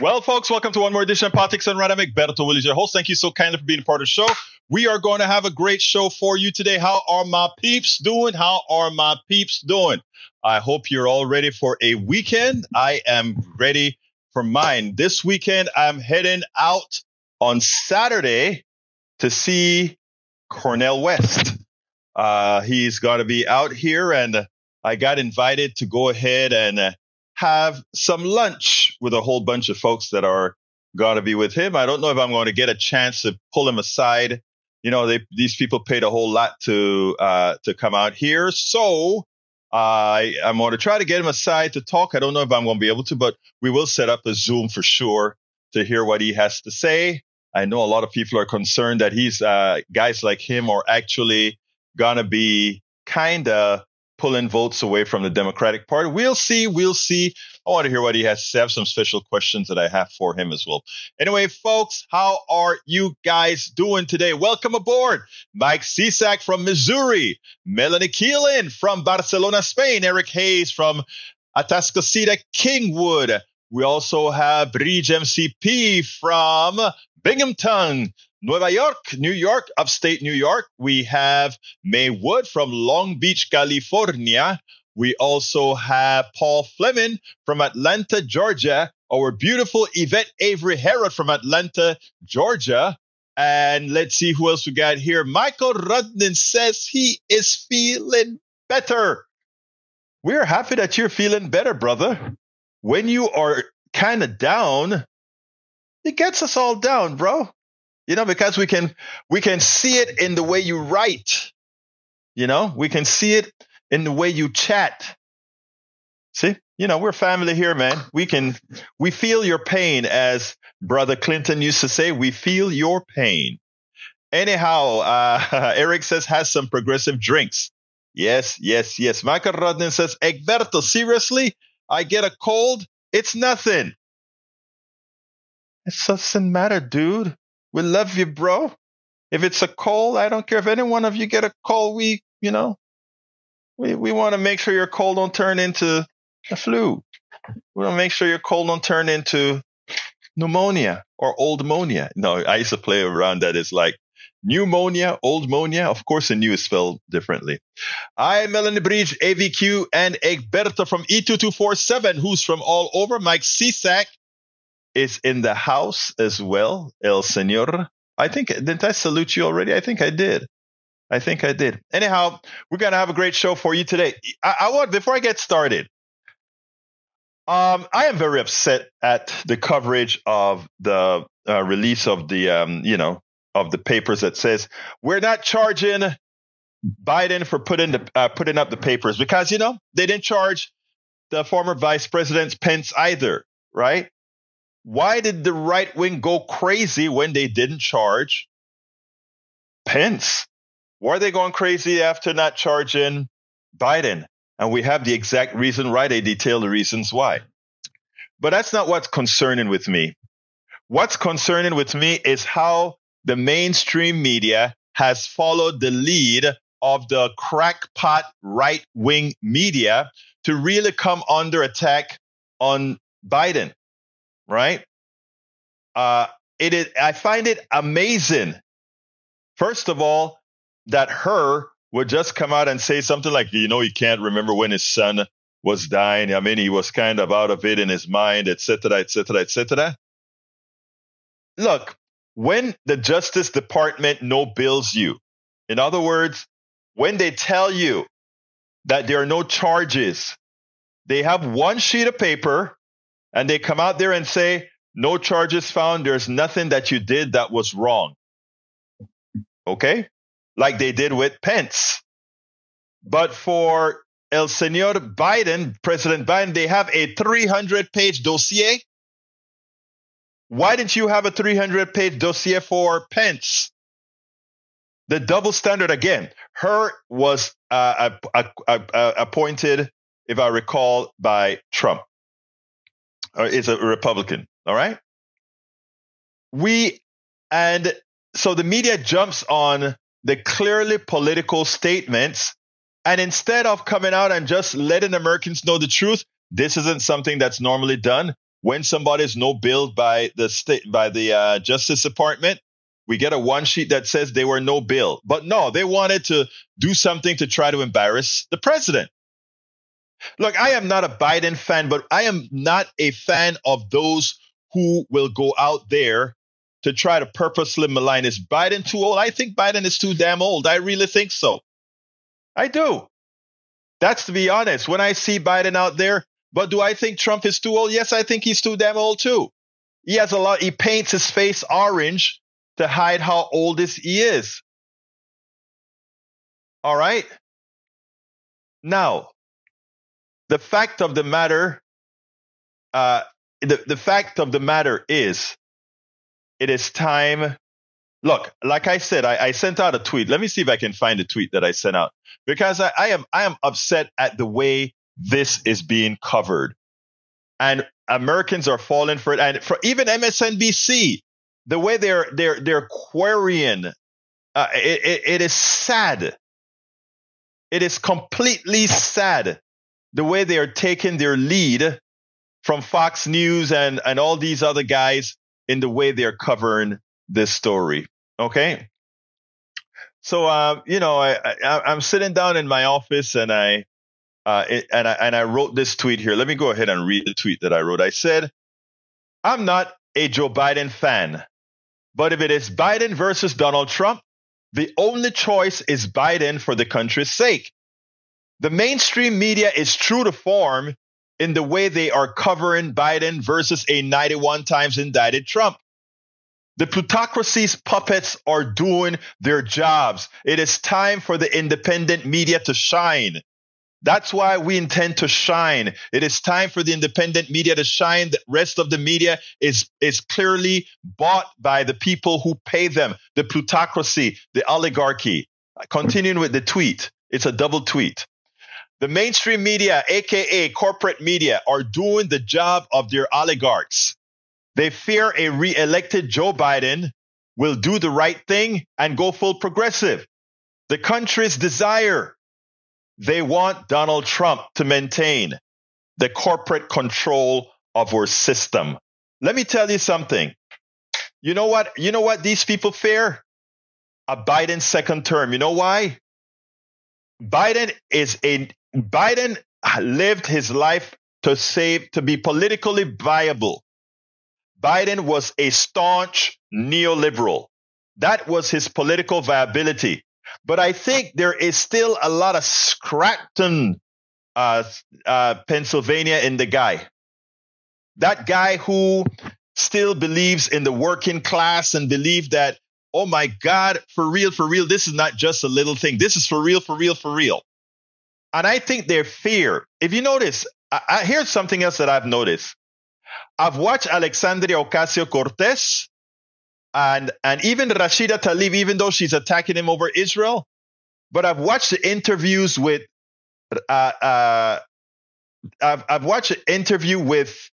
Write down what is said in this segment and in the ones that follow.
Well, folks, welcome to one more edition of Politics Done Right. Egberto Willies, your host. Thank you so kindly for being part of the show. We are going to have a great show for you today. How are my peeps doing? How are my peeps doing? I hope you're all ready for a weekend. I am ready for mine. This weekend, I'm heading out on Saturday to see Cornel West. Uh, he's got to be out here, and I got invited to go ahead and uh, have some lunch with a whole bunch of folks that are going to be with him. I don't know if I'm going to get a chance to pull him aside. You know, they, these people paid a whole lot to uh, to come out here, so I I'm going to try to get him aside to talk. I don't know if I'm going to be able to, but we will set up a Zoom for sure to hear what he has to say. I know a lot of people are concerned that he's uh, guys like him are actually gonna be kind of pulling votes away from the Democratic Party. We'll see. We'll see. I want to hear what he has to say. I have some special questions that I have for him as well. Anyway, folks, how are you guys doing today? Welcome aboard. Mike Cisak from Missouri, Melanie Keelan from Barcelona, Spain, Eric Hayes from Atascocita, Kingwood. We also have Bridge MCP from Binghamton, Nueva York, New York, upstate New York. We have May Wood from Long Beach, California. We also have Paul Fleming from Atlanta, Georgia. Our beautiful Yvette Avery Herod from Atlanta, Georgia. And let's see who else we got here. Michael Rudnin says he is feeling better. We're happy that you're feeling better, brother. When you are kind of down, it gets us all down, bro. You know, because we can we can see it in the way you write. You know, we can see it in the way you chat. See, you know, we're family here, man. We can we feel your pain, as Brother Clinton used to say. We feel your pain. Anyhow, uh, Eric says has some progressive drinks. Yes, yes, yes. Michael Rudnin says, Egberto, seriously? I get a cold? It's nothing. It doesn't matter, dude. We love you, bro. If it's a cold, I don't care if any one of you get a cold. We, you know, we we want to make sure your cold don't turn into a flu. We want to make sure your cold don't turn into pneumonia or old pneumonia. No, I used to play around that. It's like pneumonia, old pneumonia. Of course, the new is spelled differently. I'm Melanie Bridge, AVQ, and Egberto from E2247, who's from all over. Mike Cisak is in the house as well, El Senor. I think, didn't I salute you already? I think I did. I think I did. Anyhow, we're going to have a great show for you today. I, I want, before I get started, um, I am very upset at the coverage of the uh, release of the, um, you know, of the papers that says we're not charging Biden for putting the uh, putting up the papers because you know they didn't charge the former Vice President Pence either, right? Why did the right wing go crazy when they didn't charge Pence? Why are they going crazy after not charging Biden? And we have the exact reason why they detail the reasons why. But that's not what's concerning with me. What's concerning with me is how the mainstream media has followed the lead of the crackpot right wing media to really come under attack on Biden right? Uh, it is, I find it amazing. First of all, that Hur would just come out and say something like, you know, he can't remember when his son was dying. I mean, he was kind of out of it in his mind, etc., etc., etc. Look, when the Justice Department no bills you, in other words, when they tell you that there are no charges, they have one sheet of paper and they come out there and say, no charges found. There's nothing that you did that was wrong. Okay? Like they did with Pence. But for El Senor Biden, President Biden, they have a 300 page dossier. Why didn't you have a 300 page dossier for Pence? The double standard again. Hur was uh, appointed, if I recall, by Trump is a Republican. All right. We, and so the media jumps on the clearly political statements. And instead of coming out and just letting Americans know the truth, this isn't something that's normally done. when somebody is no billed by the state by the uh, Justice Department, we get a one sheet that says they were no bill. But no, they wanted to do something to try to embarrass the president. Look, I am not a Biden fan, but I am not a fan of those who will go out there to try to purposely malign. Is Biden too old? I think Biden is too damn old. I really think so. I do. That's to be honest. When I see Biden out there, but do I think Trump is too old? Yes, I think he's too damn old too. He has a lot, he paints his face orange to hide how old this he is. All right. Now, the fact of the matter, uh, the, the fact of the matter is, it is time. Look, like I said, I, I sent out a tweet. Let me see if I can find the tweet that I sent out because I, I am I am upset at the way this is being covered, and Americans are falling for it, and for even MSNBC, the way they're they're they're querying, uh, it, it, it is sad. It is completely sad the way they are taking their lead from Fox News and, and all these other guys in the way they're covering this story. Okay. So, uh, you know, I, I, am sitting down in my office and I, uh, it, and I, and I wrote this tweet here. Let me go ahead and read the tweet that I wrote. I said, I'm not a Joe Biden fan, but if it is Biden versus Donald Trump, the only choice is Biden for the country's sake. The mainstream media is true to form in the way they are covering Biden versus a 91 times indicted Trump. The plutocracy's puppets are doing their jobs. It is time for the independent media to shine. That's why we intend to shine. It is time for the independent media to shine. The rest of the media is, is clearly bought by the people who pay them, the plutocracy, the oligarchy. Continuing with the tweet, it's a double tweet. The mainstream media, aka corporate media, are doing the job of their oligarchs. They fear a re-elected Joe Biden will do the right thing and go full progressive. The country's desire. They want Donald Trump to maintain the corporate control of our system. Let me tell you something. You know what? You know what these people fear? A Biden second term. You know why? Biden is a Biden lived his life to save, to be politically viable. Biden was a staunch neoliberal. That was his political viability. But I think there is still a lot of Scranton, uh, uh, Pennsylvania in the guy. That guy who still believes in the working class and believe that, oh my God, for real, for real, this is not just a little thing. This is for real, for real, for real. And I think their fear, if you notice, I, I, here's something else that I've noticed. I've watched Alexandria Ocasio Cortez and, and even Rashida Tlaib, even though she's attacking him over Israel. But I've watched the interviews with, uh, uh, I've, I've watched an interview with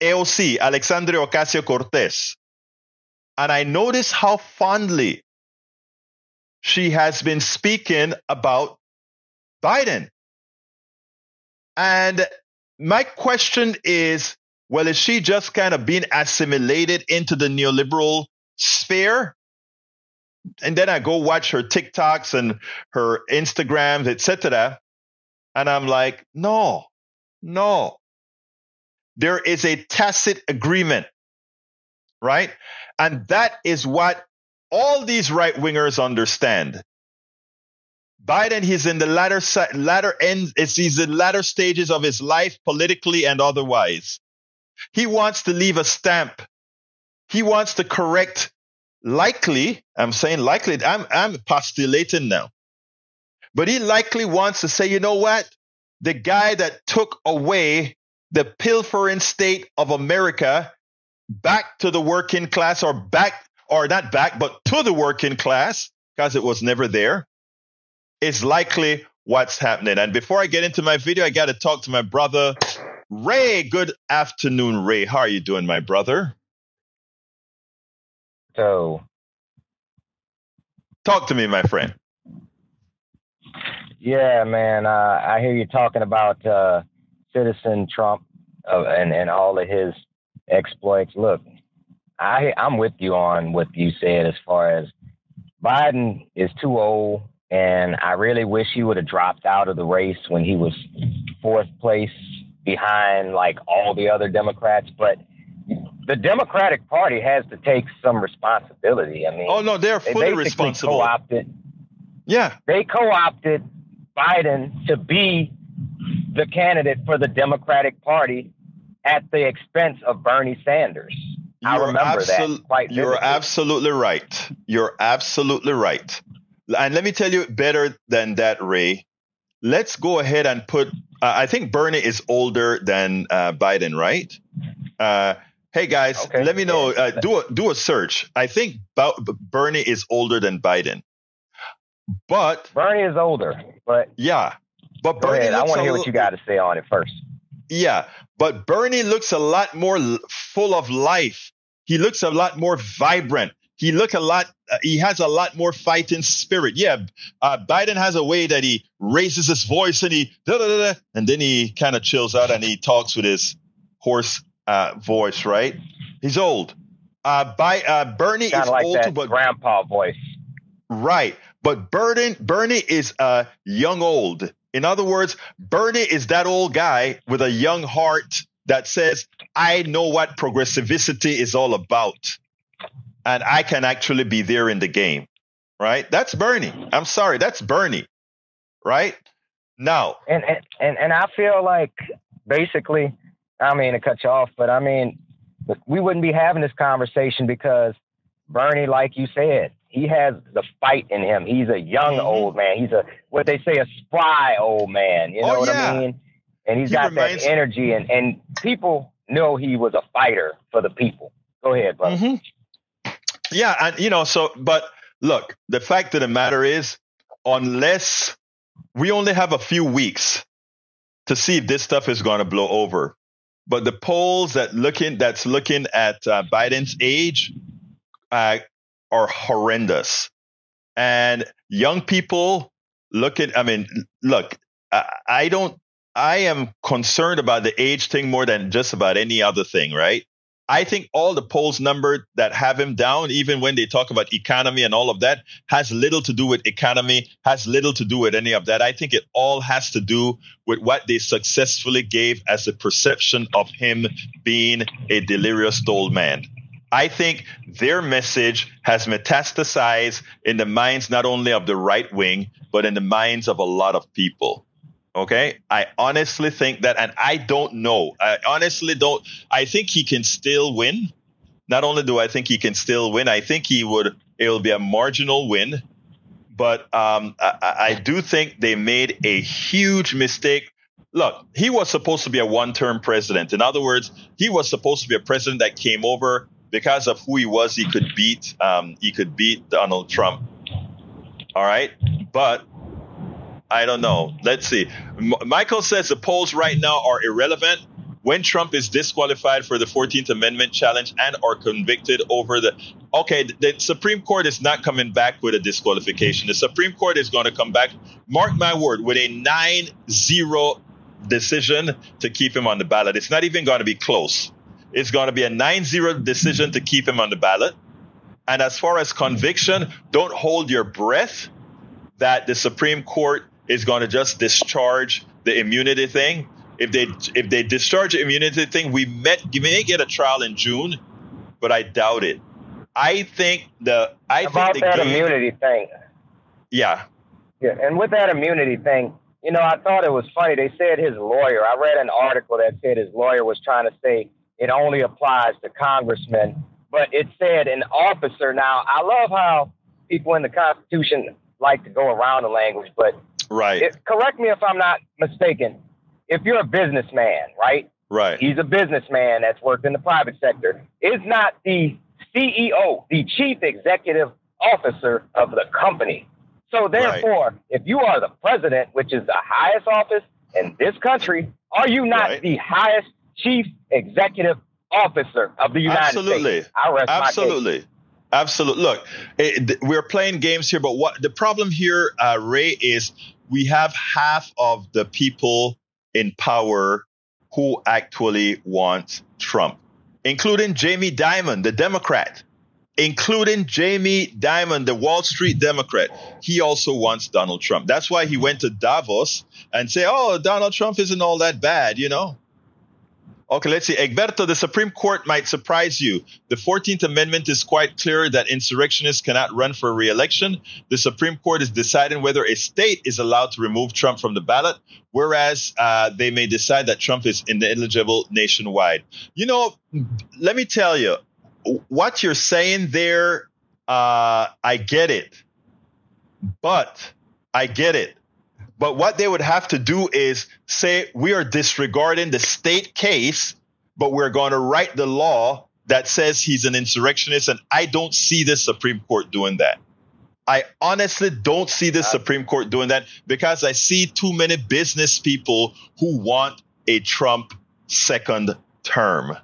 AOC, Alexandria Ocasio Cortez. And I notice how fondly she has been speaking about Biden. And my question is, well, is she just kind of being assimilated into the neoliberal sphere? And then I go watch her TikToks and her Instagrams, etc. And I'm like, no, no. There is a tacit agreement, right? And that is what all these right wingers understand. Biden, he's in the latter latter end. He's in latter stages of his life, politically and otherwise. He wants to leave a stamp. He wants to correct. Likely, I'm saying likely. I'm I'm postulating now, but he likely wants to say, you know what? The guy that took away the pilfering state of America back to the working class, or back, or not back, but to the working class, because it was never there is likely what's happening. And before I get into my video, I got to talk to my brother, Ray. Good afternoon, Ray. How are you doing, my brother? So, talk to me, my friend. Yeah, man. Uh, I hear you talking about uh, Citizen Trump of, and and all of his exploits. Look, I I'm with you on what you said as far as Biden is too old, and I really wish he would have dropped out of the race when he was fourth place behind like all the other Democrats. But the Democratic Party has to take some responsibility. I mean, oh no, they're fully they responsible. Co-opted, yeah, they co-opted Biden to be the candidate for the Democratic Party at the expense of Bernie Sanders. You're I remember absolu- that quite You're absolutely right. You're absolutely right. And let me tell you better than that, Ray. Let's go ahead and put. Uh, I think Bernie is older than uh, Biden, right? Uh, hey guys, okay. let me know. Uh, do a do a search. I think Bernie is older than Biden, but Bernie is older. But yeah, but Bernie. I want to hear what you got to say on it first. Yeah, but Bernie looks a lot more full of life. He looks a lot more vibrant. He look a lot. Uh, he has a lot more fighting spirit. Yeah, uh, Biden has a way that he raises his voice and he da da da, and then he kind of chills out and he talks with his hoarse uh, voice. Right? He's old. Uh, by uh, Bernie Kinda is like old that too, but grandpa voice. Right, but Bernie Bernie is a young old. In other words, Bernie is that old guy with a young heart that says, I know what progressivity is all about. And I can actually be there in the game. Right? That's Bernie. I'm sorry, that's Bernie. Right? Now. And and and I feel like basically, I mean to cut you off, but I mean we wouldn't be having this conversation because Bernie, like you said, he has the fight in him. He's a young mm-hmm. old man. He's a what they say a spry old man. You know oh, what yeah. I mean? And he's he got that energy, and and people know he was a fighter for the people. Go ahead, brother. Mm-hmm. Yeah, and you know, so but look, the fact of the matter is, unless we only have a few weeks to see if this stuff is going to blow over, but the polls that looking that's looking at uh, Biden's age uh, are horrendous. And young people look at, I mean, look, I, I don't, I am concerned about the age thing more than just about any other thing, right? I think all the polls numbered that have him down, even when they talk about economy and all of that, has little to do with economy, has little to do with any of that. I think it all has to do with what they successfully gave as a perception of him being a delirious old man. I think their message has metastasized in the minds not only of the right wing, but in the minds of a lot of people. Okay. I honestly think that, and I don't know. I honestly don't. I think he can still win. Not only do I think he can still win, I think he would, it will be a marginal win. But um, I, I do think they made a huge mistake look, he was supposed to be a one term president. In other words, he was supposed to be a president that came over because of who he was, he could beat um, he could beat Donald Trump. All right, but I don't know. Let's see. M- Michael says the polls right now are irrelevant when Trump is disqualified for the 14th Amendment challenge and are convicted over the. Okay, the Supreme Court is not coming back with a disqualification. The Supreme Court is going to come back, mark my word, with a 9 0 decision to keep him on the ballot. It's not even going to be close. It's going to be a 9 0 decision to keep him on the ballot. And as far as conviction, don't hold your breath that the Supreme Court is going to just discharge the immunity thing. If they if they discharge the immunity thing, we met you may get a trial in June, but I doubt it. I think the I about think the that game, immunity thing. Yeah. Yeah, and with that immunity thing, you know, I thought it was funny. They said his lawyer. I read an article that said his lawyer was trying to say it only applies to congressmen, but it said an officer. Now, I love how people in the Constitution like to go around the language, but right. It, correct me if I'm not mistaken. If you're a businessman, right? Right. He's a businessman that's worked in the private sector. Is not the CEO, the chief executive officer of the company. So therefore, right. if you are the president, which is the highest office in this country, are you not right. the highest chief executive officer of the United Absolutely. States. I rest Absolutely. Absolutely. Look, it, we're playing games here, but what the problem here, uh, Ray, is we have half of the people in power who actually want Trump, including Jamie Dimon, the Democrat, including Jamie Dimon, the Wall Street Democrat. He also wants Donald Trump. That's why he went to Davos and say, "Oh, Donald Trump isn't all that bad," you know. Okay, let's see. Egberto, the Supreme Court might surprise you. The 14th Amendment is quite clear that insurrectionists cannot run for re-election. The Supreme Court is deciding whether a state is allowed to remove Trump from the ballot, whereas uh, they may decide that Trump is ineligible nationwide. You know, let me tell you, what you're saying there, uh, I get it. But I get it. But what they would have to do is say, we are disregarding the state case, but we're going to write the law that says he's an insurrectionist. And I don't see the Supreme Court doing that. I honestly don't see the uh, Supreme Court doing that because I see too many business people who want a Trump second term.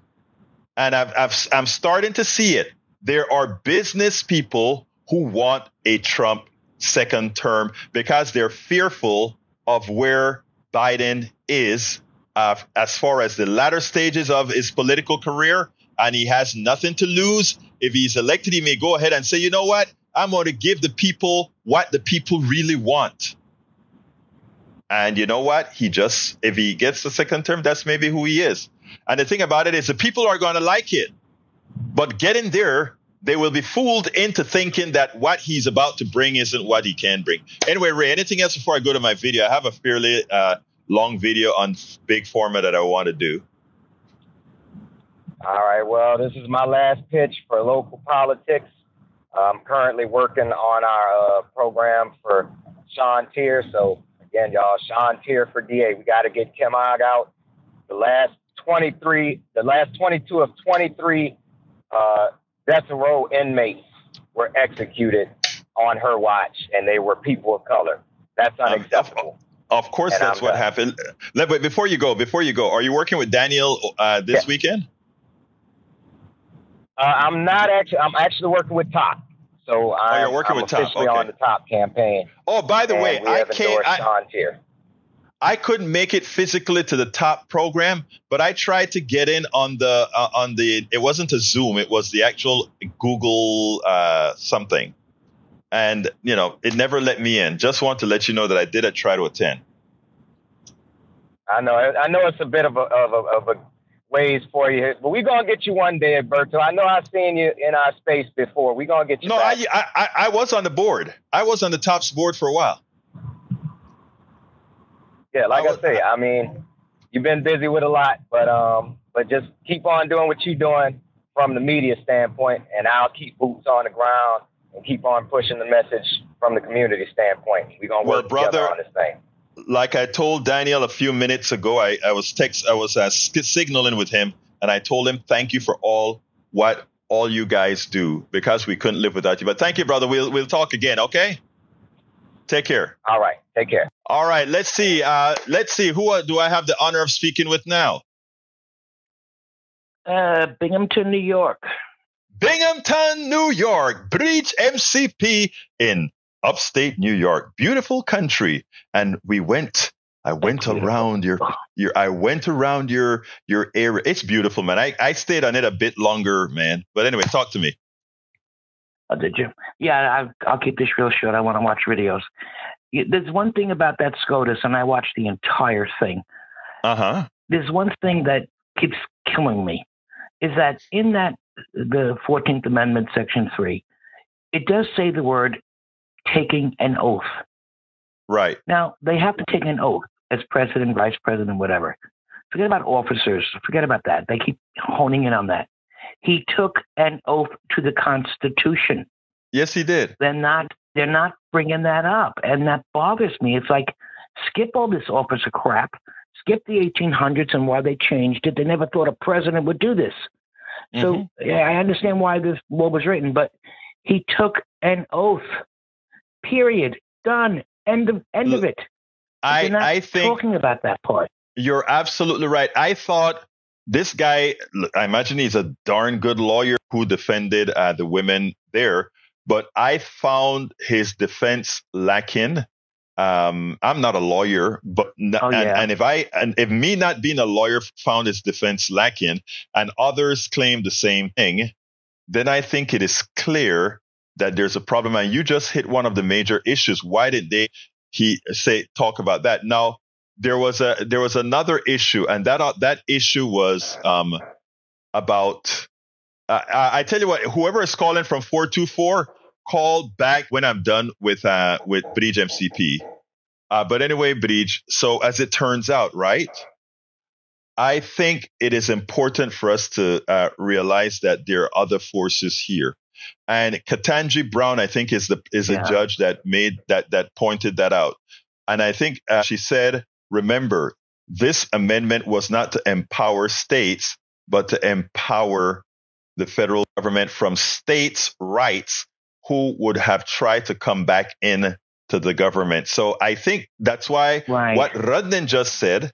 And I've, I've, I'm starting to see it. There are business people who want a Trump second term because they're fearful of where Biden is uh, as far as the latter stages of his political career. And he has nothing to lose. If he's elected, he may go ahead and say, you know what? I'm going to give the people what the people really want. And you know what? He just, if he gets the second term, that's maybe who he is. And the thing about it is the people are going to like it. But getting there they will be fooled into thinking that what he's about to bring isn't what he can bring. Anyway, Ray, anything else before I go to my video? I have a fairly uh, long video on big format that I want to do. All right. Well, this is my last pitch for local politics. I'm currently working on our uh, program for Sean Teare. So again, y'all, Sean Teare for DA. We got to get Kim Ogg out. The last 23, the last 22 of 23 uh, death row inmates were executed on her watch, and they were people of color. That's um, unacceptable. Um, of, course, and that's I'm what done. happened. But before you go, before you go, are you working with Daniel uh, this yeah. weekend? Uh, I'm not actually. I'm actually working with Top. So I'm, oh, you're working I'm with Top. Okay. on the Top campaign. Oh, by the way, I can't. I, here. I couldn't make it physically to the top program, but I tried to get in on the uh, on the. It wasn't a Zoom; it was the actual Google uh, something, and you know it never let me in. Just want to let you know that I did a try to attend. I know. I know it's a bit of a of a, of a ways for you, but we're gonna get you one day, Alberto. I know I've seen you in our space before. We're gonna get you. No, I, I I was on the board. I was on the tops board for a while yeah, like I, was, I say, I mean, you've been busy with a lot, but um, but just keep on doing what you're doing from the media standpoint, and I'll keep boots on the ground and keep on pushing the message from the community standpoint. We're gonna work well, brother, together on this thing. Like I told Daniel a few minutes ago, I, I was text, I was uh, signaling with him, and I told him, "Thank you for all what all you guys do because we couldn't live without you." But thank you, brother. We'll we'll talk again, okay? Take care. All right. Take care. All right. Let's see. Uh, let's see. Who do I have the honor of speaking with now? Uh, Binghamton, New York. Binghamton, New York. Breach MCP in upstate New York. Beautiful country. And we went. I went around your, your, I went around your, your area. It's beautiful, man. I, I stayed on it a bit longer, man. But anyway, talk to me. Oh, did you? Yeah, I, will keep this real short. I want to watch videos. There's one thing about that SCOTUS, and I watched the entire thing. Uh huh. There's one thing that keeps killing me is that in that the 14th Amendment, Section 3, it does say the word taking an oath. Right. Now, they have to take an oath as president, vice president, whatever. Forget about officers. Forget about that. They keep honing in on that. He took an oath to the Constitution. Yes, he did. They're not. They're not bringing that up, and that bothers me. It's like skip all this officer crap. Skip the 1800s and why they changed it. They never thought a president would do this. So mm-hmm. yeah, I understand why this law was written, but he took an oath. Period. Done. End of end Look, of it. I I think talking about that part. You're absolutely right. I thought this guy, I imagine he's a darn good lawyer who defended uh, the women there, but I found his defense lacking Um, I'm not a lawyer, but Oh, and, and if I and if me not being a lawyer found his defense lacking, and others claim the same thing, then I think it is clear that there's a problem. And you just hit one of the major issues. Why did they he say talk about that? Now there was a there was another issue, and that uh, that issue was um about. Uh, I, I tell you what, whoever is calling from four two four, call back when I'm done with uh with Bridge MCP. Uh, but anyway, Bridge. So as it turns out, right? I think it is important for us to uh, realize that there are other forces here. And Ketanji Brown, I think, is the is Yeah. a judge that made that that pointed that out. And I think uh, she said, remember, this amendment was not to empower states, but to empower the federal government from states' rights who would have tried to come back in to the government. So I think that's why Right. what Rudnin just said,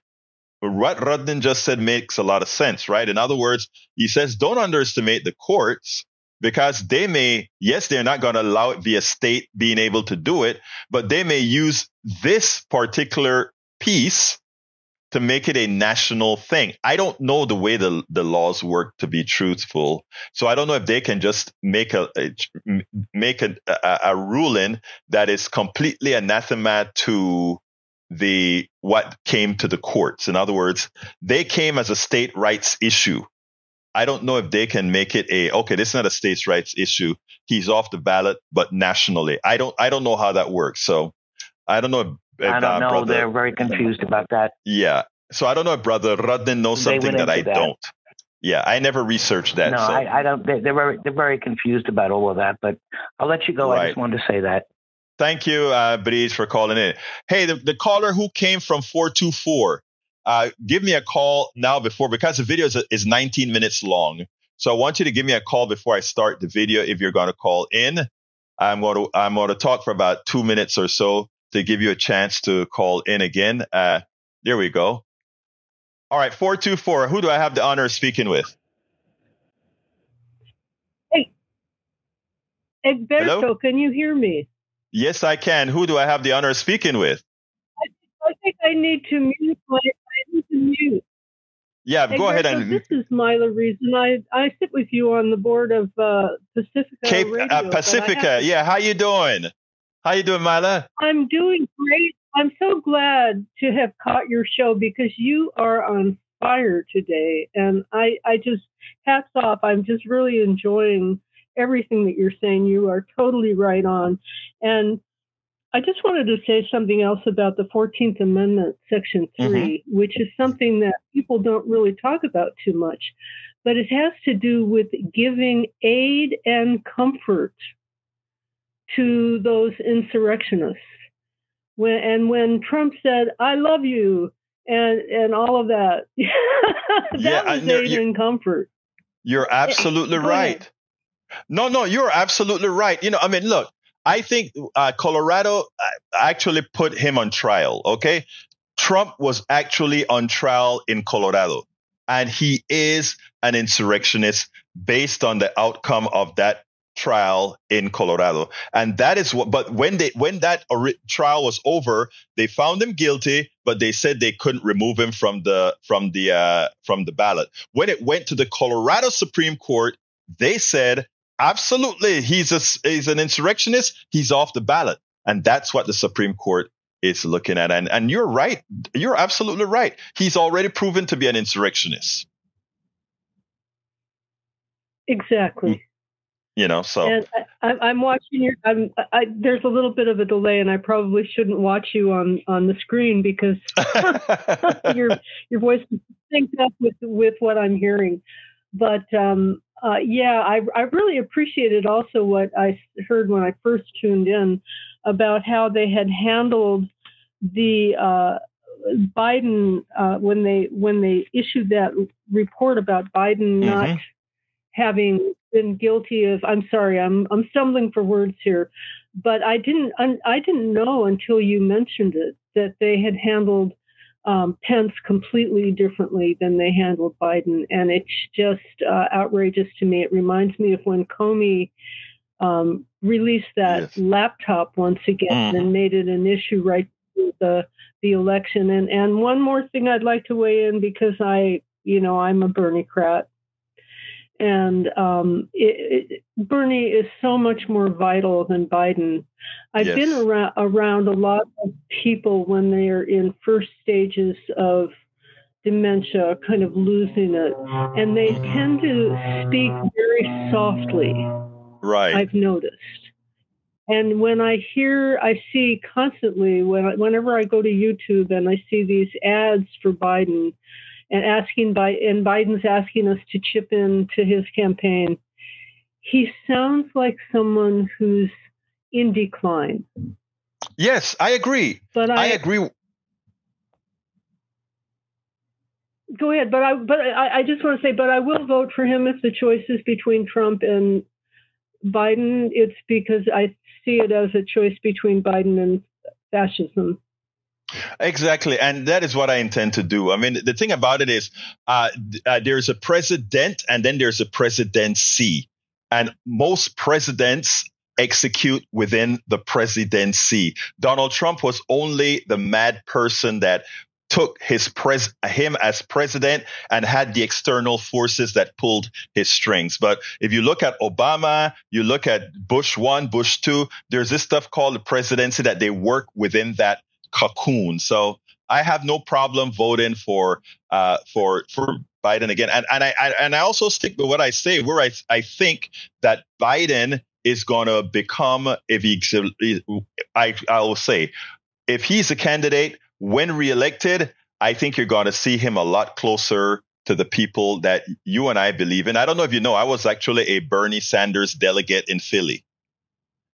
what Rudnin just said makes a lot of sense, right? In other words, he says don't underestimate the courts because they may, yes, they're not going to allow it via state being able to do it, but they may use this particular piece to make it a national thing. I don't know the way the, the laws work to be truthful. So I don't know if they can just make a, a make a, a, a ruling that is completely anathema to the what came to the courts. In other words, they came as a state rights issue. I don't know if they can make it a okay. This is not a states' rights issue. He's off the ballot, but nationally, I don't. I don't know how that works. So I don't know. If, I don't uh, know. brother- They're very confused about that. yeah. So I don't know if brother Rudnin knows something that I that. don't. Yeah, I never researched that. no, so. I, I don't. They, they're very they're very confused about all of that. But I'll let you go. I just wanted to say that. Thank you, uh, Breeze, for calling in. Hey, the, the caller who came from 424, uh, give me a call now before, because the video is, is 19 minutes long. So I want you to give me a call before I start the video if you're going to call in. I'm going to, I'm going to talk for about two minutes or so to give you a chance to call in again. Uh, there we go. All right, 424. Who do I have the honor of speaking with? Hey, Egberto, can you hear me? Yes, I can. Who do I have the honor of speaking with? I think I need to mute my I need to mute. Yeah, go ahead and this is Mila Reason. I I sit with you on the board of uh, Pacifica Cape Radio. uh, Pacifica. Yeah, how you doing? How are you doing, Mila? I'm doing great. I'm so glad to have caught your show because you are on fire today, and I I just hats off. I'm just really enjoying everything that you're saying. You are totally right on, and. I just wanted to say something else about the 14th Amendment, Section mm-hmm. 3, which is something that people don't really talk about too much, but it has to do with giving aid and comfort to those insurrectionists. When, and when Trump said, I love you, and, and all of that, that Yeah, was know aid you- and comfort. You're absolutely go right. No, no, you're absolutely right. You know, I mean, look, I think uh, Colorado uh, actually put him on trial. Okay, Trump was actually on trial in Colorado, and he is an insurrectionist based on the outcome of that trial in Colorado. And that is what. But when they when that trial was over, they found him guilty, but they said they couldn't remove him from the from the uh, from the ballot. When it went to the Colorado Supreme Court, they said absolutely he's a he's an insurrectionist. He's off the ballot, and that's what the Supreme Court is looking at. And and you're right. You're absolutely right. He's already proven to be an insurrectionist. Exactly. You know, so And I, I'm watching your. I'm, I, there's a little bit of a delay, and I probably shouldn't watch you on on the screen because your your voice syncs up with with what I'm hearing. But um, uh, yeah, I I really appreciated also what I heard when I first tuned in about how they had handled the uh, Biden uh, when they when they issued that report about Biden not Mhm. having been guilty of. I'm sorry, I'm I'm stumbling for words here, but I didn't I didn't know until you mentioned it that they had handled um, Pence completely differently than they handled Biden, and it's just uh, outrageous to me. It reminds me of when Comey um, released that yes. laptop once again mm. and made it an issue right the the election. And and one more thing I'd like to weigh in because I you know I'm a Bernie crat, and um, it, it, Bernie is so much more vital than Biden. I've yes. been around around a lot of people when they are in first stages of dementia, kind of losing it, and they tend to speak very softly. Right. I've noticed. And when I hear, I see constantly when I, whenever I go to YouTube and I see these ads for Biden and asking by and Biden's asking us to chip in to his campaign, he sounds like someone who's in decline. Yes, I agree. But I, I agree. Go ahead, but I but I, I just want to say, but I will vote for him if the choice is between Trump and Biden. It's because I see it as a choice between Biden and fascism. Exactly, and that is what I intend to do. I mean, the thing about it is, uh, uh, there's a president, and then there's a presidency, and most presidents execute within the presidency. Donald Trump was only the mad person that took his pres him as president and had the external forces that pulled his strings. But if you look at Obama, you look at Bush one, Bush two, there's this stuff called the presidency that they work within that cocoon. So I have no problem voting for uh, for for Biden again. And and I, I and I also stick with what I say, where I I think that Biden is going to become if he I I will say if he's a candidate when reelected, I think you're going to see him a lot closer to the people that you and I believe in. I don't know if you know, I was actually a Bernie Sanders delegate in Philly.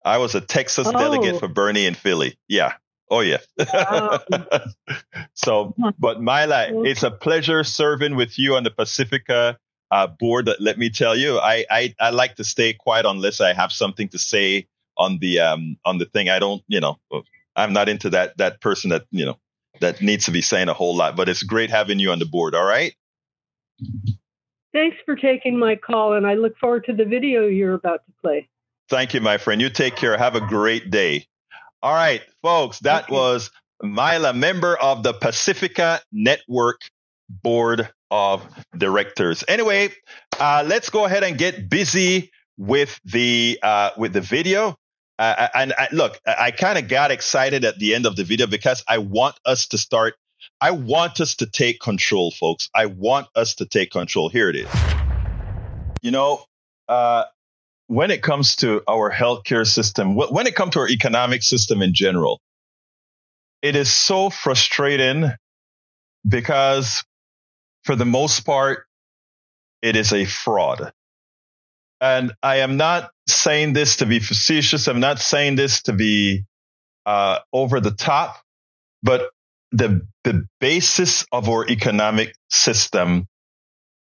I was a Texas oh. delegate for Bernie in Philly. Yeah. Oh yeah. so, but Mila, it's a pleasure serving with you on the Pacifica uh, board. Let me tell you, I, I I like to stay quiet unless I have something to say on the um on the thing. I don't, you know, I'm not into that that person that you know that needs to be saying a whole lot. But it's great having you on the board. All right. Thanks for taking my call, and I look forward to the video you're about to play. Thank you, my friend. You take care. Have a great day. All right, folks, that was Mila, member of the Pacifica Network Board of Directors. Anyway, uh, let's go ahead and get busy with the uh, with the video. Uh, and I, look, I kind of got excited at the end of the video because I want us to start. I want us to take control, folks. I want us to take control. Here it is. You know, uh, when it comes to our healthcare system, when it comes to our economic system in general, it is so frustrating because for the most part, it is a fraud. And I am not saying this to be facetious. I'm not saying this to be uh, over the top, but the the basis of our economic system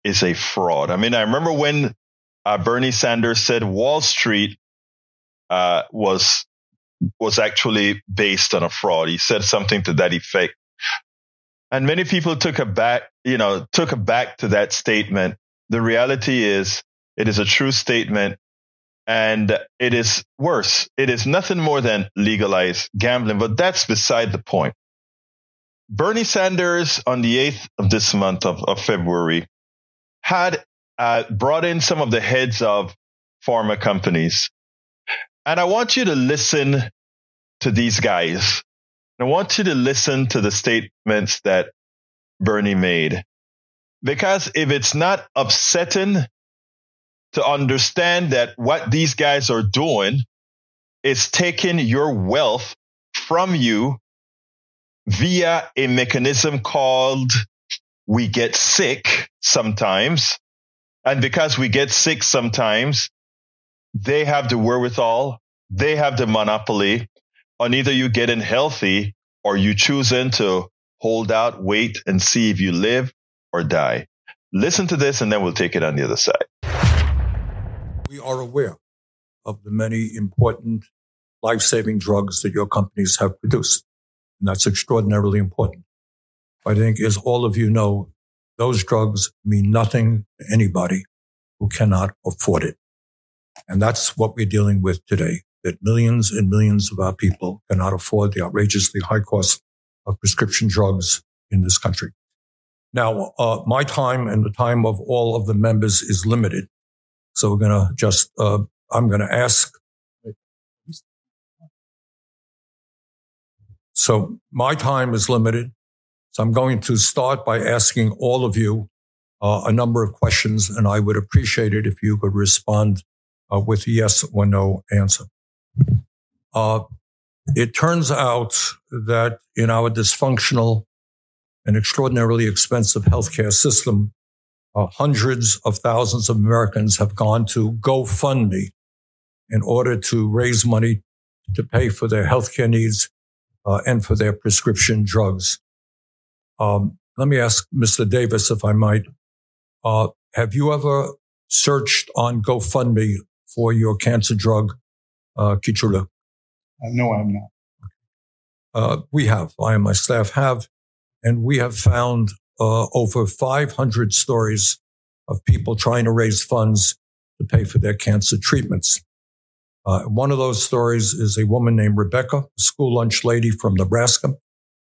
is a fraud. I mean, I remember when uh, Bernie Sanders said Wall Street uh, was was actually based on a fraud. He said something to that effect, and many people took a back, you know, took a back to that statement. The reality is it is a true statement and it is worse. It is nothing more than legalized gambling, but that's beside the point. Bernie Sanders on the 8th of this month of, of February had uh, brought in some of the heads of pharma companies. And I want you to listen to these guys. I want you to listen to the statements that Bernie made. Because if it's not upsetting to understand that what these guys are doing is taking your wealth from you via a mechanism called we get sick sometimes. And because we get sick sometimes, they have the wherewithal, they have the monopoly on either you getting healthy or you choosing to hold out, wait and see if you live or die. Listen to this and then we'll take it on the other side we are aware of the many important life saving drugs that your companies have produced. And that's extraordinarily important. I think, as all of you know, those drugs mean nothing to anybody who cannot afford it. And that's what we're dealing with today, that millions and millions of our people cannot afford the outrageously high cost of prescription drugs in this country. Now, uh, my time and the time of all of the members is limited. So we're going to just, uh, I'm going to ask. So my time is limited. So I'm going to start by asking all of you uh, a number of questions, and I would appreciate it if you could respond uh, with a yes or no answer. Uh, it turns out that in our dysfunctional and extraordinarily expensive healthcare system, uh, hundreds of thousands of Americans have gone to GoFundMe in order to raise money to pay for their healthcare needs uh, and for their prescription drugs. Um, let me ask Mr. Davis, if I might, uh, have you ever searched on GoFundMe for your cancer drug, uh, Keytruda? Uh, no, I'm not. Uh, we have. I and my staff have, and we have found uh, over 500 stories of people trying to raise funds to pay for their cancer treatments. Uh, one of those stories is a woman named Rebecca, a school lunch lady from Nebraska,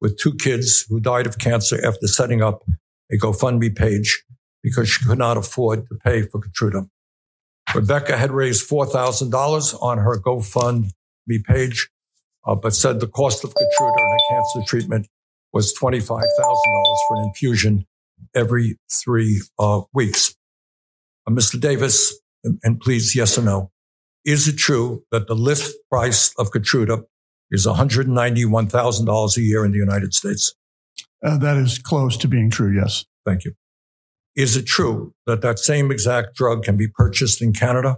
with two kids who died of cancer after setting up a GoFundMe page because she could not afford to pay for Keytruda. Rebecca had raised $4,000 on her GoFundMe page, uh, but said the cost of Keytruda and her cancer treatment was $25,000 for an infusion every three uh, weeks. Uh, Mr. Davis, and, please, yes or no, is it true that the list price of Keytruda is $191,000 a year in the United States? Uh, that is close to being true, yes. Thank you. Is it true that that same exact drug can be purchased in Canada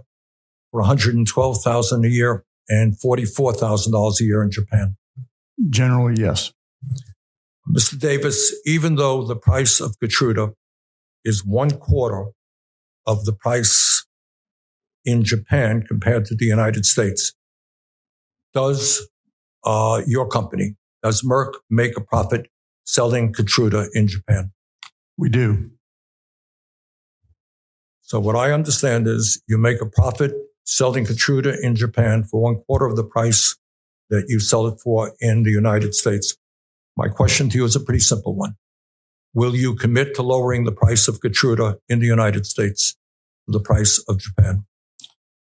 for $112,000 a year and $44,000 a year in Japan? Generally, yes. Mr. Davis, even though the price of Keytruda is one quarter of the price in Japan compared to the United States, does uh, your company, does Merck make a profit selling Keytruda in Japan? We do. So what I understand is you make a profit selling Keytruda in Japan for one quarter of the price that you sell it for in the United States. My question to you is a pretty simple one. Will you commit to lowering the price of Keytruda in the United States to the price of Japan?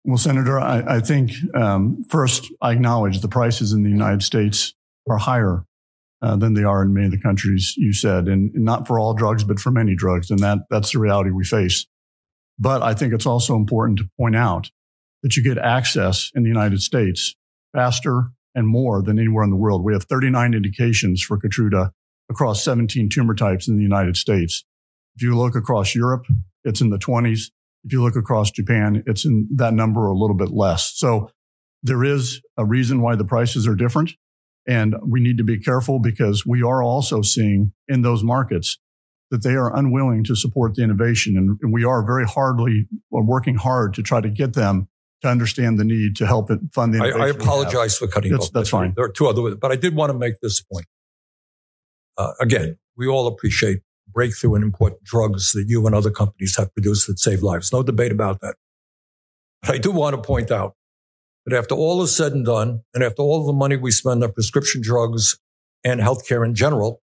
Well, Senator, I, I think um, first I acknowledge the prices in the United States are higher uh, than they are in many of the countries you said, and, not for all drugs, but for many drugs, and that that's the reality we face. But I think it's also important to point out that you get access in the United States faster and more than anywhere in the world. We have 39 indications for Keytruda across 17 tumor types in the United States. If you look across Europe, it's in the 20s. If you look across Japan, it's in that number or a little bit less. So there is a reason why the prices are different. And we need to be careful because we are also seeing in those markets that they are unwilling to support the innovation. And, we are very hardly working hard to try to get them to understand the need to help it fund the innovation. I, I apologize for cutting that's, off. That's fine. There are two other, but I did want to make this point. Uh, again, we all appreciate breakthrough and important drugs that you and other companies have produced that save lives. No debate about that. But I do want to point out that after all is said and done, and after all the money we spend on prescription drugs and healthcare in general,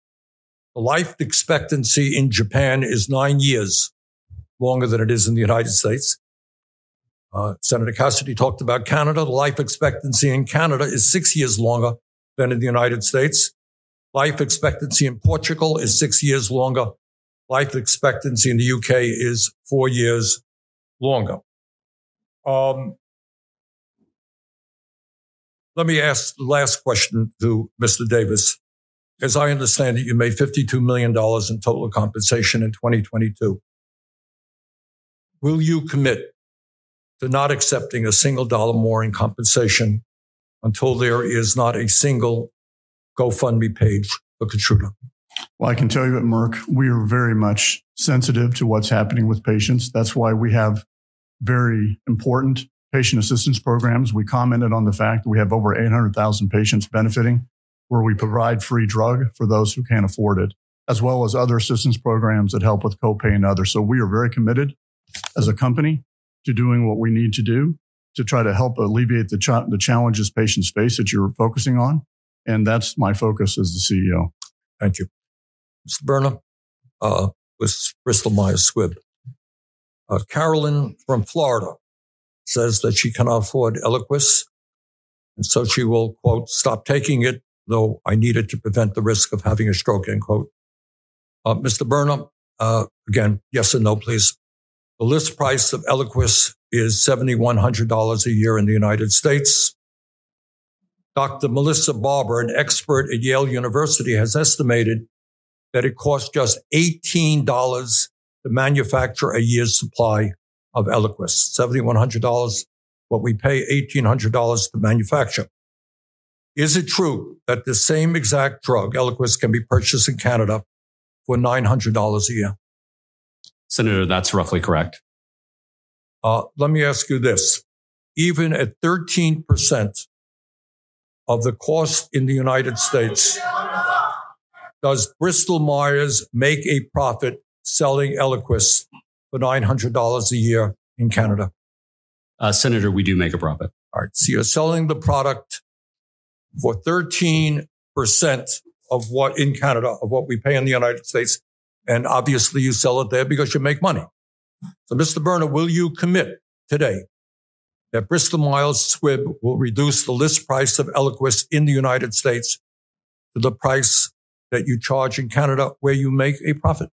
the life expectancy in Japan is nine years longer than it is in the United States. Uh, Senator Cassidy talked about Canada. The life expectancy in Canada is six years longer than in the United States. Life expectancy in Portugal is six years longer. Life expectancy in the UK is four years longer. Um, let me ask the last question to Mr. Davis. As I understand it, you made $52 million in total compensation in 2022. Will you commit to not accepting a single dollar more in compensation until there is not a single GoFundMe page for Keytruda? Well, I can tell you at Merck, we are very much sensitive to what's happening with patients. That's why we have very important patient assistance programs. We commented on the fact that we have over 800,000 patients benefiting where we provide free drug for those who can't afford it, as well as other assistance programs that help with copay and others. So we are very committed as a company to doing what we need to do to try to help alleviate the, ch- the challenges patients face that you're focusing on. And that's my focus as the CEO. Thank you. Mr. Burnham, uh, with Bristol Myers Squibb. Uh, Carolyn from Florida says that she cannot afford Eliquis. And so she will, quote, stop taking it, though I need it to prevent the risk of having a stroke, end quote. Uh, Mr. Burnham, uh, again, yes and no, please. The list price of Eliquis is $7,100 a year in the United States. Dr. Melissa Barber, an expert at Yale University, has estimated that it costs just $18 to manufacture a year's supply of Eliquis. $7,100, what we pay $1,800 to manufacture. Is it true that the same exact drug, Eliquis, can be purchased in Canada for $900 a year? Senator, that's roughly correct. Uh, let me ask you this. Even at 13% of the cost in the United States, does Bristol Myers make a profit selling Eliquis for $900 a year in Canada? Uh, Senator, we do make a profit. All right. So you're selling the product for 13% of what in Canada, of what we pay in the United States. And obviously you sell it there because you make money. So Mr. Boerner, will you commit today that Bristol Myers Squibb will reduce the list price of Eliquis in the United States to the price that you charge in Canada where you make a profit?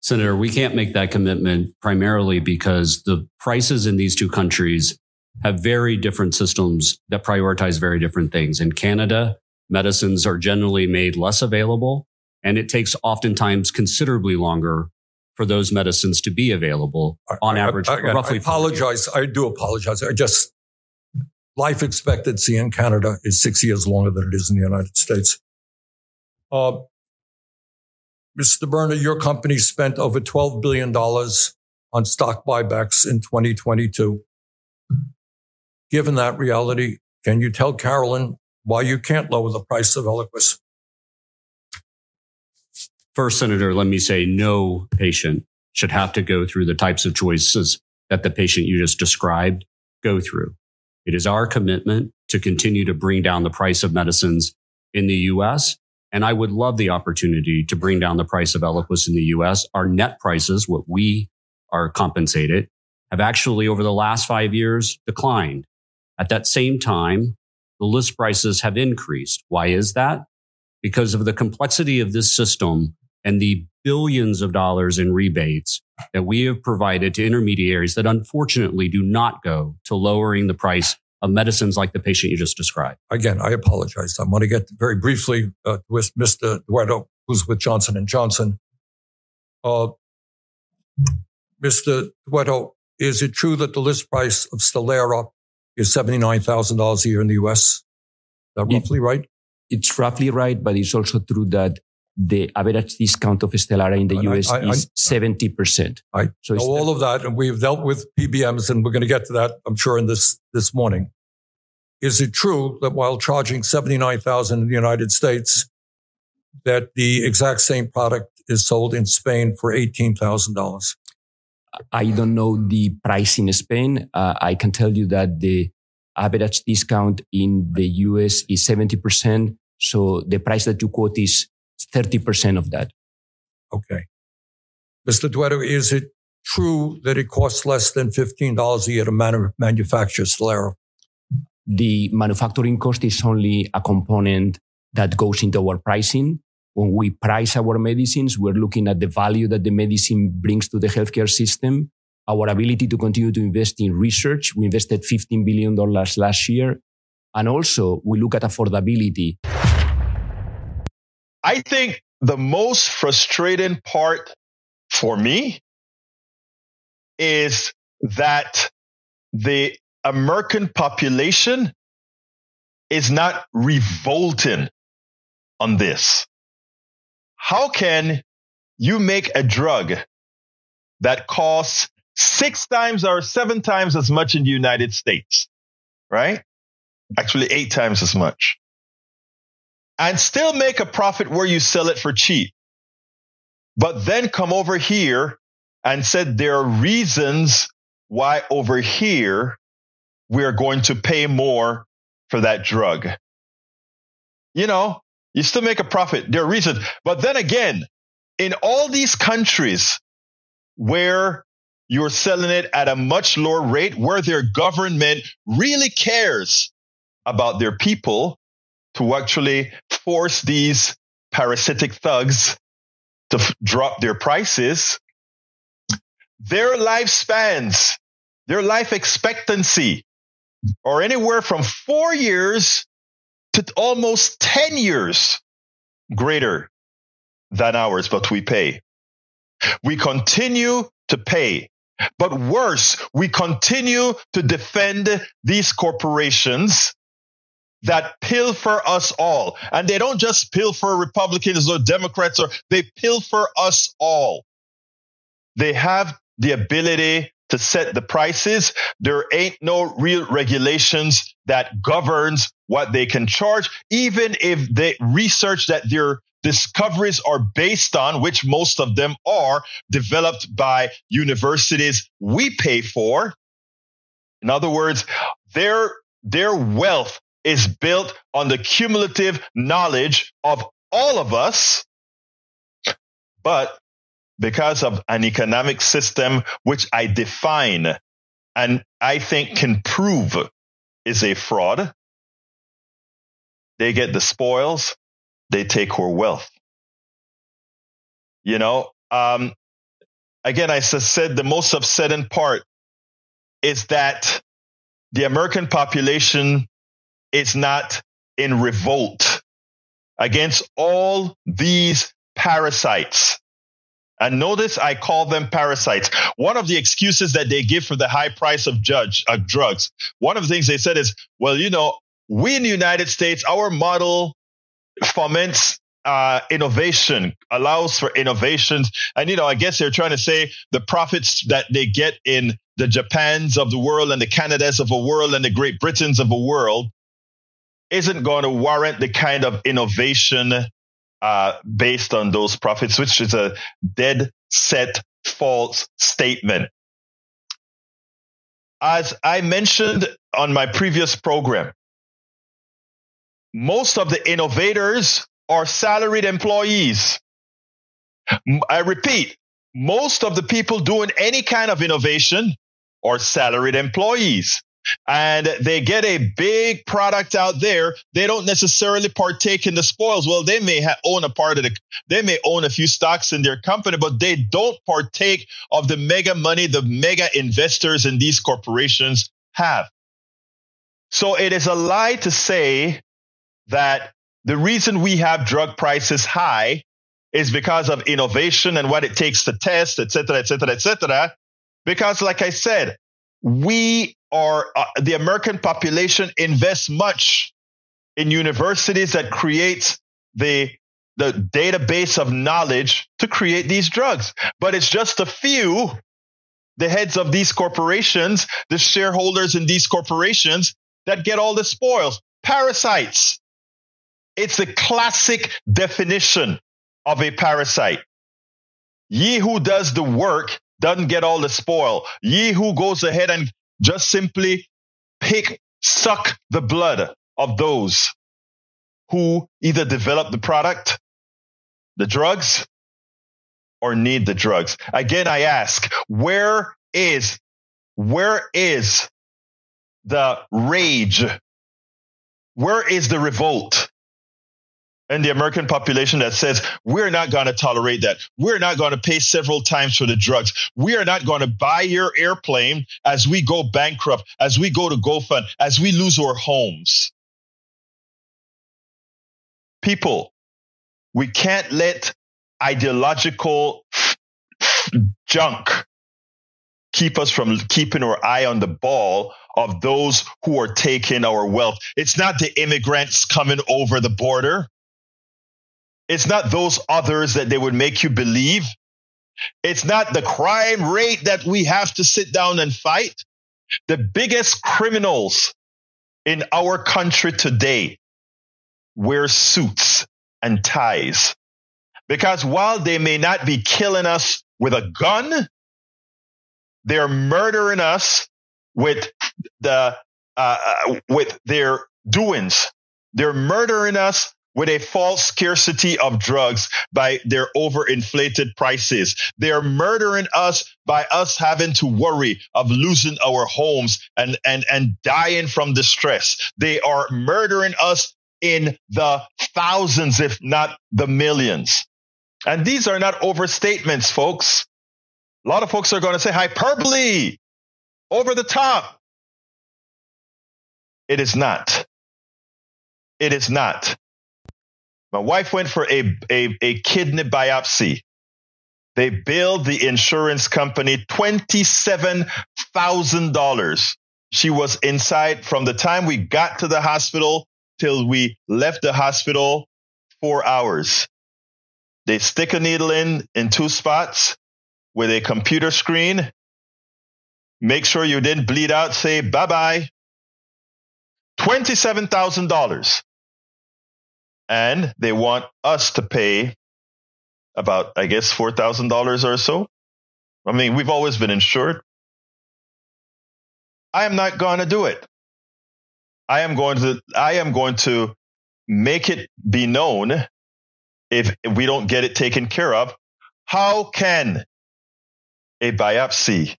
Senator, we can't make that commitment primarily because the prices in these two countries have very different systems that prioritize very different things. In Canada, medicines are generally made less available, and it takes oftentimes considerably longer for those medicines to be available on average. I, I, roughly I apologize. I do apologize. I just, life expectancy in Canada is six years longer than it is in the United States. Uh, Mr. Boerner, your company spent over $12 billion on stock buybacks in 2022. Given that reality, can you tell Carolyn why you can't lower the price of Eliquis? First, Senator, let me say no patient should have to go through the types of choices that the patient you just described go through. It is our commitment to continue to bring down the price of medicines in the U.S. And I would love the opportunity to bring down the price of Eliquis in the US. Our net prices, what we are compensated, have actually over the last five years declined. At that same time, the list prices have increased. Why is that? Because of the complexity of this system and the billions of dollars in rebates that we have provided to intermediaries that unfortunately do not go to lowering the price of medicines like the patient you just described. Again, I apologize. I want to get very briefly uh, with Mr. Duato, who's with Johnson and Johnson. Uh, Mr. Duato, is it true that the list price of Stelara is $79,000 a year in the U.S.? Is that roughly it, right? It's roughly right, but it's also true that the average discount of Stelara in the and US I, I, is 70%. I so know all of that. And we've dealt with PBMs and we're going to get to that, I'm sure, in this, this morning. Is it true that while charging 79,000 in the United States, that the exact same product is sold in Spain for $18,000? I don't know the price in Spain. Uh, I can tell you that the average discount in the US is 70%. So the price that you quote is 30% of that. Okay. Mr. Duato, is it true that it costs less than $15 a year to manu- manufacture Stelara? The manufacturing cost is only a component that goes into our pricing. When we price our medicines, we're looking at the value that the medicine brings to the healthcare system, our ability to continue to invest in research. We invested $15 billion last year. And also we look at affordability. I think the most frustrating part for me is that the American population is not revolting on this. How can you make a drug that costs six times or seven times as much in the United States, right? Actually, eight times as much and still make a profit where you sell it for cheap. But then come over here and said there are reasons why over here we are going to pay more for that drug. You know, you still make a profit. There are reasons. But then again, in all these countries where you're selling it at a much lower rate, where their government really cares about their people to actually force these parasitic thugs to f- drop their prices, their lifespans, their life expectancy are anywhere from four years to almost 10 years greater than ours, but we pay. We continue to pay. But worse, we continue to defend these corporations that pilfer us all. And they don't just pilfer Republicans or Democrats, or they pilfer us all. They have the ability to set the prices. There ain't no real regulations that governs what they can charge, even if the research that their discoveries are based on, which most of them are developed by universities we pay for. In other words, their, their wealth is built on the cumulative knowledge of all of us. But because of an economic system which I define and I think can prove is a fraud, they get the spoils, they take her wealth. You know, um, again, I said the most upsetting part is that the American population is not in revolt against all these parasites. And notice I call them parasites. One of the excuses that they give for the high price of judge drugs, one of the things they said is, well, you know, we in the United States, our model foments uh, innovation, allows for innovations. And, you know, I guess they're trying to say the profits that they get in the Japans of the world and the Canadas of the world and the Great Britons of the world isn't going to warrant the kind of innovation uh, based on those profits, which is a dead set false statement. As I mentioned on my previous program, most of the innovators are salaried employees. I repeat, most of the people doing any kind of innovation are salaried employees and they get a big product out there. They don't necessarily partake in the spoils. Well, they may ha- own a part of the, they may own a few stocks in their company, but they don't partake of the mega money the mega investors in these corporations have. So it is a lie to say that the reason we have drug prices high is because of innovation and what it takes to test, et cetera, et cetera, et cetera. Because like I said, we are, uh, the American population invests much in universities that create the, the database of knowledge to create these drugs. But it's just a few, the heads of these corporations, the shareholders in these corporations that get all the spoils. Parasites. It's a classic definition of a parasite. Ye who does the work doesn't get all the spoil. Ye who goes ahead and just simply pick, suck the blood of those who either develop the product, the drugs, or need the drugs. Again, I ask, where is, where is the rage? Where is the revolt? And the American population that says, we're not going to tolerate that. We're not going to pay several times for the drugs. We are not going to buy your airplane as we go bankrupt, as we go to GoFund, as we lose our homes. People, we can't let ideological junk keep us from keeping our eye on the ball of those who are taking our wealth. It's not the immigrants coming over the border. It's not those others that they would make you believe. It's not the crime rate that we have to sit down and fight. The biggest criminals in our country today wear suits and ties. Because while they may not be killing us with a gun, they're murdering us with the uh, uh, with their doings. They're murdering us with a false scarcity of drugs by their overinflated prices. They're murdering us by us having to worry of losing our homes and, and, and dying from distress. They are murdering us in the thousands, if not the millions. And these are not overstatements, folks. A lot of folks are going to say hyperbole, over the top. It is not. It is not. My wife went for a, a, a kidney biopsy. They billed the insurance company $27,000. She was inside from the time we got to the hospital till we left the hospital, four hours. They stick a needle in in two spots with a computer screen. Make sure you didn't bleed out. Say bye bye. $27,000 and they want us to pay about, I guess, $4,000 or so. I mean, we've always been insured. I am not going to do it. I am going to, I am going to make it be known if we don't get it taken care of. How can a biopsy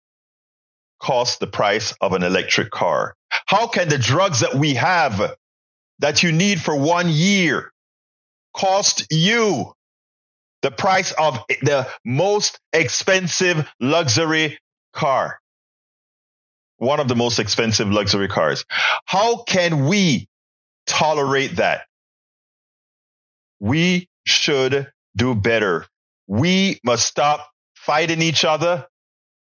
cost the price of an electric car? How can the drugs that we have that you need for one year cost you the price of the most expensive luxury car. One of the most expensive luxury cars. How can we tolerate that? We should do better. We must stop fighting each other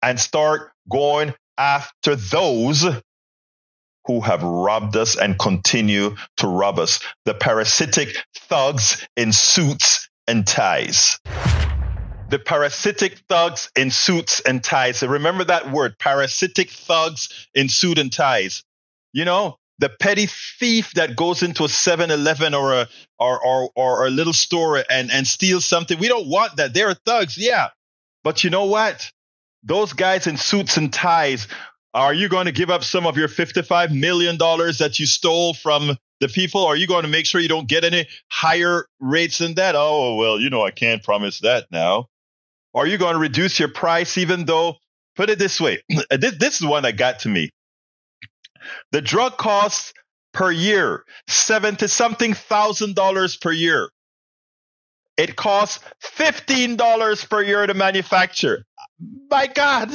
and start going after those who have robbed us and continue to rob us. The parasitic thugs in suits and ties. The parasitic thugs in suits and ties. Remember that word, parasitic thugs in suit and ties. You know, the petty thief that goes into a 7-Eleven or a or, or or a little store and and steals something. We don't want that. They're thugs, yeah. But you know what? Those guys in suits and ties are you going to give up some of your $55 million that you stole from the people? Are you going to make sure you don't get any higher rates than that? Oh, well, you know, I can't promise that now. Are you going to reduce your price even though, put it this way, this, this is one that got to me. The drug costs per year, seventy something thousand dollars per year. It costs $15 per year to manufacture. My God,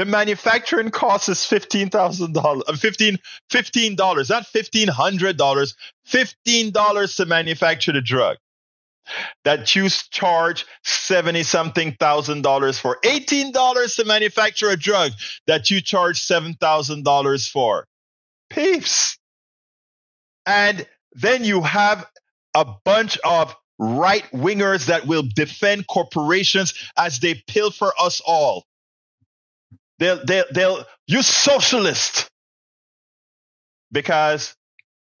the manufacturing cost is fifteen thousand dollars, uh, fifteen fifteen dollars, not fifteen hundred dollars, fifteen dollars to manufacture the drug. That you charge seventy something thousand dollars for, eighteen dollars to manufacture a drug that you charge seven thousand dollars for. Peeps. And then you have a bunch of right wingers that will defend corporations as they pilfer us all. They'll, they'll, they'll use socialist because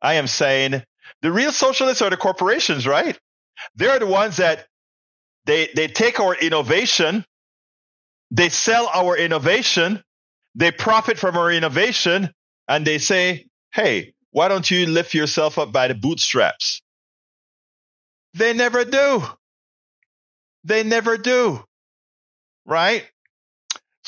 I am saying the real socialists are the corporations, right? They're the ones that they, they take our innovation, they sell our innovation, they profit from our innovation, and they say, hey, why don't you lift yourself up by the bootstraps? They never do. They never do. Right?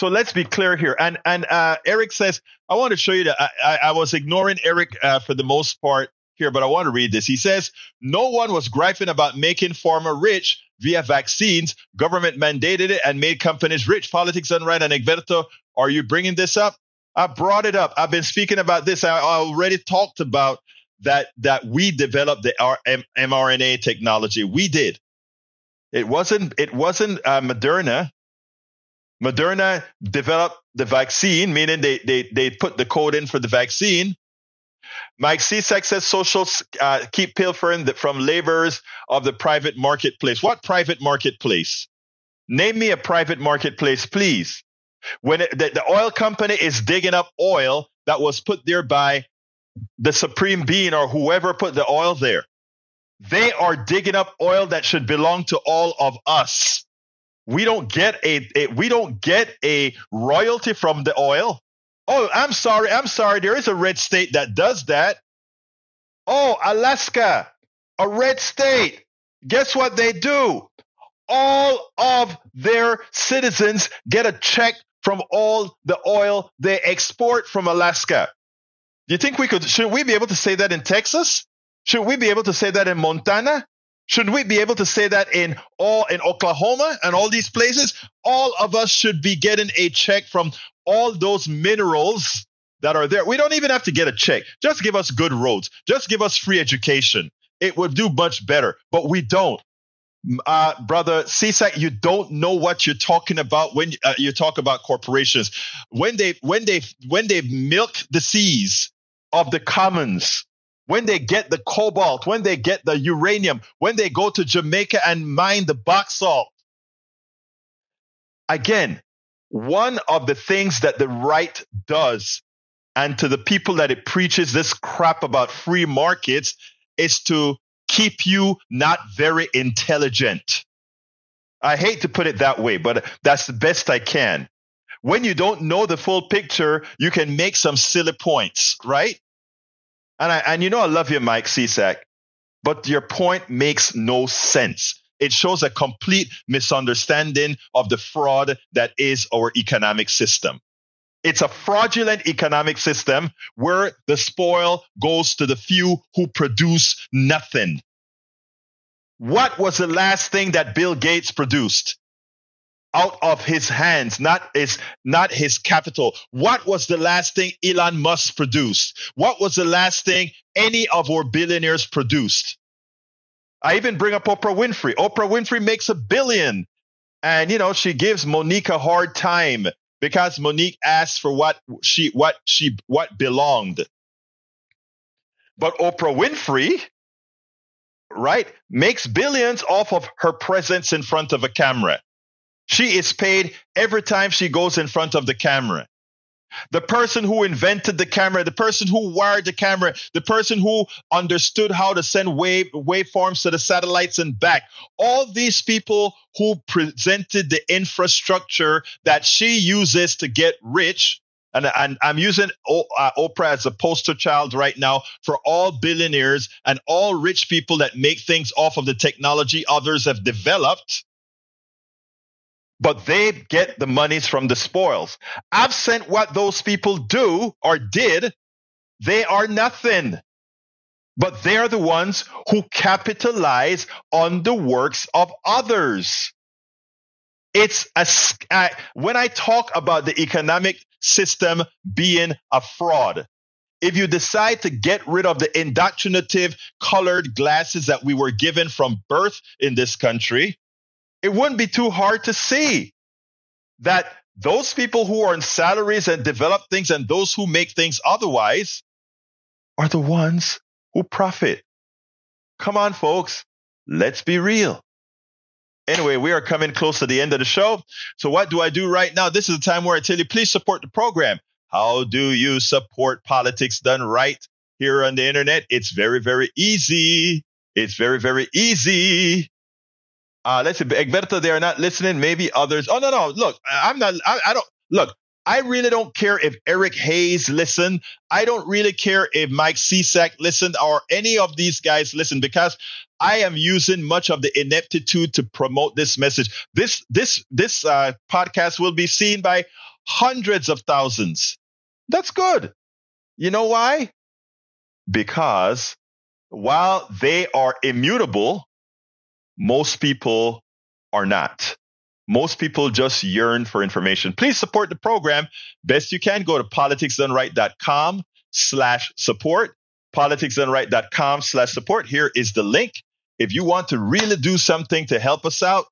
So let's be clear here. And and uh, Eric says, I want to show you that I, I, I was ignoring Eric uh, for the most part here, but I want to read this. He says, No one was griping about making pharma rich via vaccines. Government mandated it and made companies rich. Politics done right. And Egberto, are you bringing this up? I brought it up. I've been speaking about this. I already talked about that that we developed the mRNA technology. We did. It wasn't it wasn't uh, Moderna. Moderna developed the vaccine, meaning they, they, they put the code in for the vaccine. Mike Cisak says socials uh, keep pilfering the, from labors of the private marketplace. What private marketplace? Name me a private marketplace, please. When it, the, the oil company is digging up oil that was put there by the supreme being or whoever put the oil there, they are digging up oil that should belong to all of us. We don't get a, a we don't get a royalty from the oil. Oh, I'm sorry. I'm sorry. There is a red state that does that. Oh, Alaska, a red state. Guess what they do? All of their citizens get a check from all the oil they export from Alaska. Do you think we could, should we be able to say that in Texas? Should we be able to say that in Montana? Should we be able to say that in all in Oklahoma and all these places? All of us should be getting a check from all those minerals that are there. We don't even have to get a check. Just give us good roads. Just give us free education. It would do much better, but we don't. Uh, brother CSAC, you don't know what you're talking about when uh, you talk about corporations. When they when they when they milk the seas of the commons, when they get the cobalt, when they get the uranium, when they go to Jamaica and mine the salt. Again, one of the things that the right does and to the people that it preaches this crap about free markets is to keep you not very intelligent. I hate to put it that way, but that's the best I can. When you don't know the full picture, you can make some silly points, right? And I, and you know I love you, Mike CSAC, but your point makes no sense. It shows a complete misunderstanding of the fraud that is our economic system. It's a fraudulent economic system where the spoil goes to the few who produce nothing. What was the last thing that Bill Gates produced? Out of his hands, not his, not his capital. What was the last thing Elon Musk produced? What was the last thing any of our billionaires produced? I even bring up Oprah Winfrey. Oprah Winfrey makes a billion. And, you know, she gives Mo'Nique a hard time because Mo'Nique asked for what she what she what belonged. But Oprah Winfrey, right, makes billions off of her presence in front of a camera. She is paid every time she goes in front of the camera the person who invented the camera, the person who wired the camera, the person who understood how to send wave waveforms to the satellites and back. All these people who presented the infrastructure that she uses to get rich. And, and I'm using o, uh, Oprah as a poster child right now for all billionaires and all rich people that make things off of the technology others have developed but they get the monies from the spoils. Absent what those people do or did, they are nothing. But they're the ones who capitalize on the works of others. It's a, uh, when I talk about the economic system being a fraud, if you decide to get rid of the indoctrinative colored glasses that we were given from birth in this country, it wouldn't be too hard to see that those people who are salaries and develop things and those who make things otherwise are the ones who profit. Come on, folks. Let's be real. Anyway, we are coming close to the end of the show. So what do I do right now? This is the time where I tell you, please support the program. How do you support politics done right here on the internet? It's very, very easy. It's very, very easy. Uh, let's see, Egberto, they are not listening. Maybe others. Oh, no, no. Look, I'm not, I, I don't, look, I really don't care if Eric Hayes listened. I don't really care if Mike CSAC listened or any of these guys listen because I am using much of the ineptitude to promote this message. This, this, this uh, podcast will be seen by hundreds of thousands. That's good. You know why? Because while they are immutable, most people are not. Most people just yearn for information. Please support the program. Best you can go to politicsdoneright.com slash support. Politicsdoneright.com slash support. Here is the link. If you want to really do something to help us out,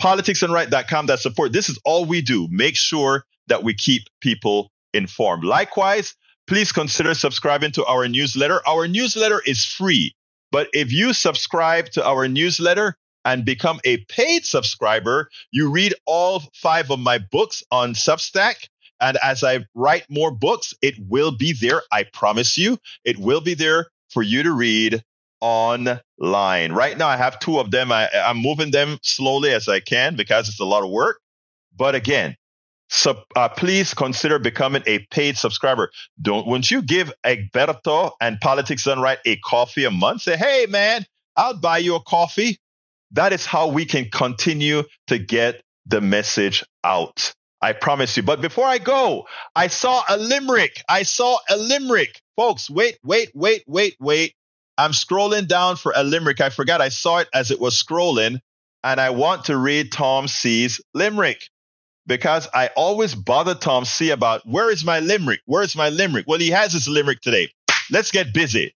politicsdoneright.com that support. This is all we do. Make sure that we keep people informed. Likewise, please consider subscribing to our newsletter. Our newsletter is free, but if you subscribe to our newsletter, and become a paid subscriber, you read all five of my books on Substack. And as I write more books, it will be there. I promise you, it will be there for you to read online. Right now, I have two of them. I, am moving them slowly as I can because it's a lot of work. But again, So uh, please consider becoming a paid subscriber. Don't won't you give Egberto and Politics Done Right a coffee a month? Say, hey man, I'll buy you a coffee. That is how we can continue to get the message out. I promise you. But before I go, I saw a limerick. I saw a limerick. Folks, wait, wait, wait, wait, wait. I'm scrolling down for a limerick. I forgot I saw it as it was scrolling, and I want to read Tom C's limerick because I always bother Tom C about where is my limerick? Where is my limerick? Well, he has his limerick today. Let's get busy.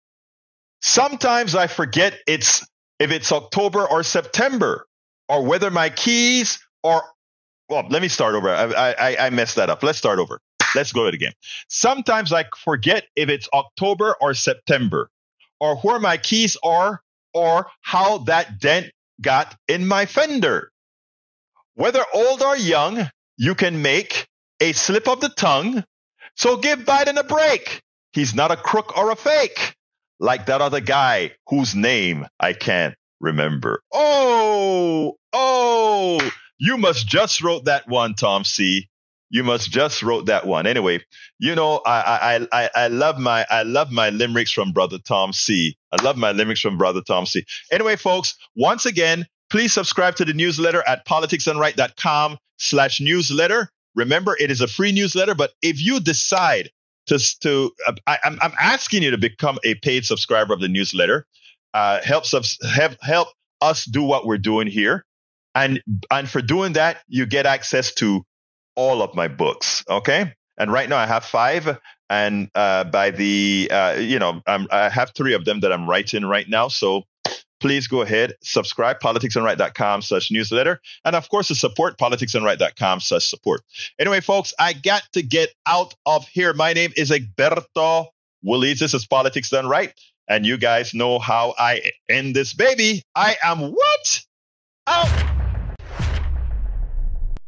Sometimes I forget it's if it's October or September, or whether my keys are. Well, let me start over. I, I, I messed that up. Let's start over. Let's go it again. Sometimes I forget if it's October or September, or where my keys are, or how that dent got in my fender. Whether old or young, you can make a slip of the tongue. So give Biden a break. He's not a crook or a fake like that other guy whose name I can't remember. Oh, oh, you must just wrote that one, Tom C. You must just wrote that one. Anyway, you know, I, I, I, I love my, I love my limericks from brother Tom C. I love my limericks from brother Tom C. Anyway, folks, once again, please subscribe to the newsletter at politicsdoneright.com slash newsletter. Remember, it is a free newsletter, but if you decide to, to I, am I'm asking you to become a paid subscriber of the newsletter, uh, helps us help, help us do what we're doing here. And, and for doing that, you get access to all of my books. Okay. And right now I have five. And uh, by the, uh, you know, I'm, I have three of them that I'm writing right now. So please go ahead, subscribe, politicsdoneright.com slash newsletter. And of course, to support politicsdoneright.com slash support. Anyway, folks, I got to get out of here. My name is Egberto Willies. This is Politics Done Right. And you guys know how I end this baby. I am what? Out